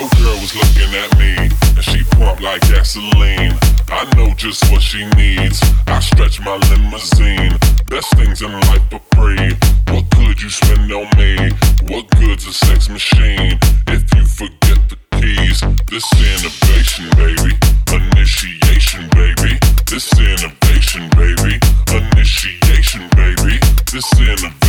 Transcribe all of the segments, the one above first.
Your girl was looking at me, and she pumped like gasoline. I know just what she needs. I stretch my limousine. Best things in life for free. What could you spend on me? What good's a sex machine? If you forget the keys, this innovation, baby. Initiation, baby. This innovation, baby. Initiation, baby. This innovation.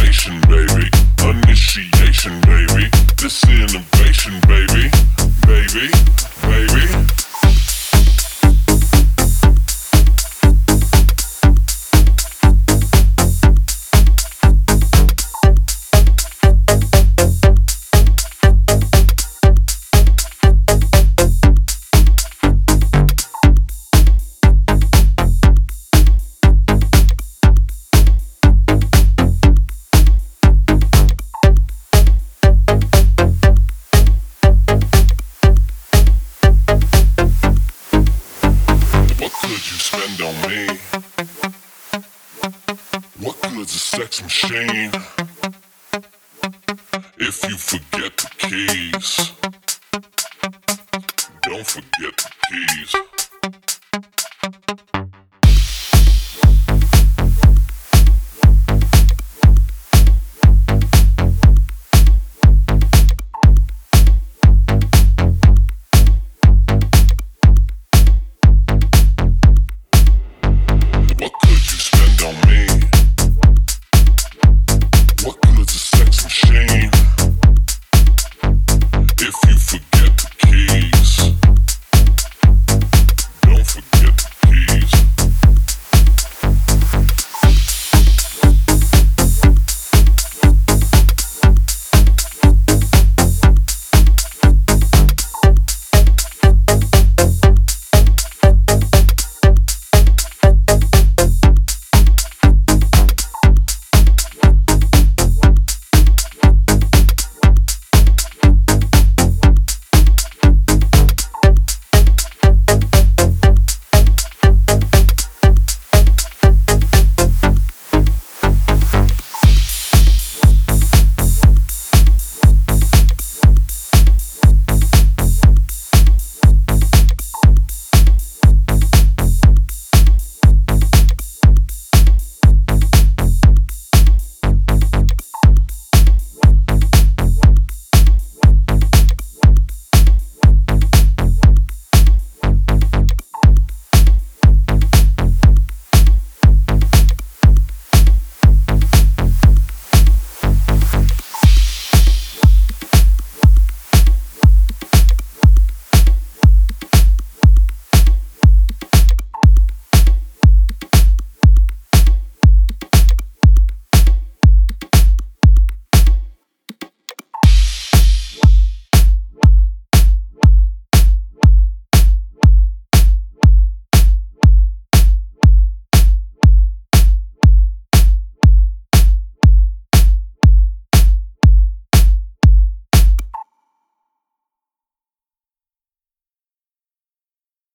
What good's a sex machine if you forget the key?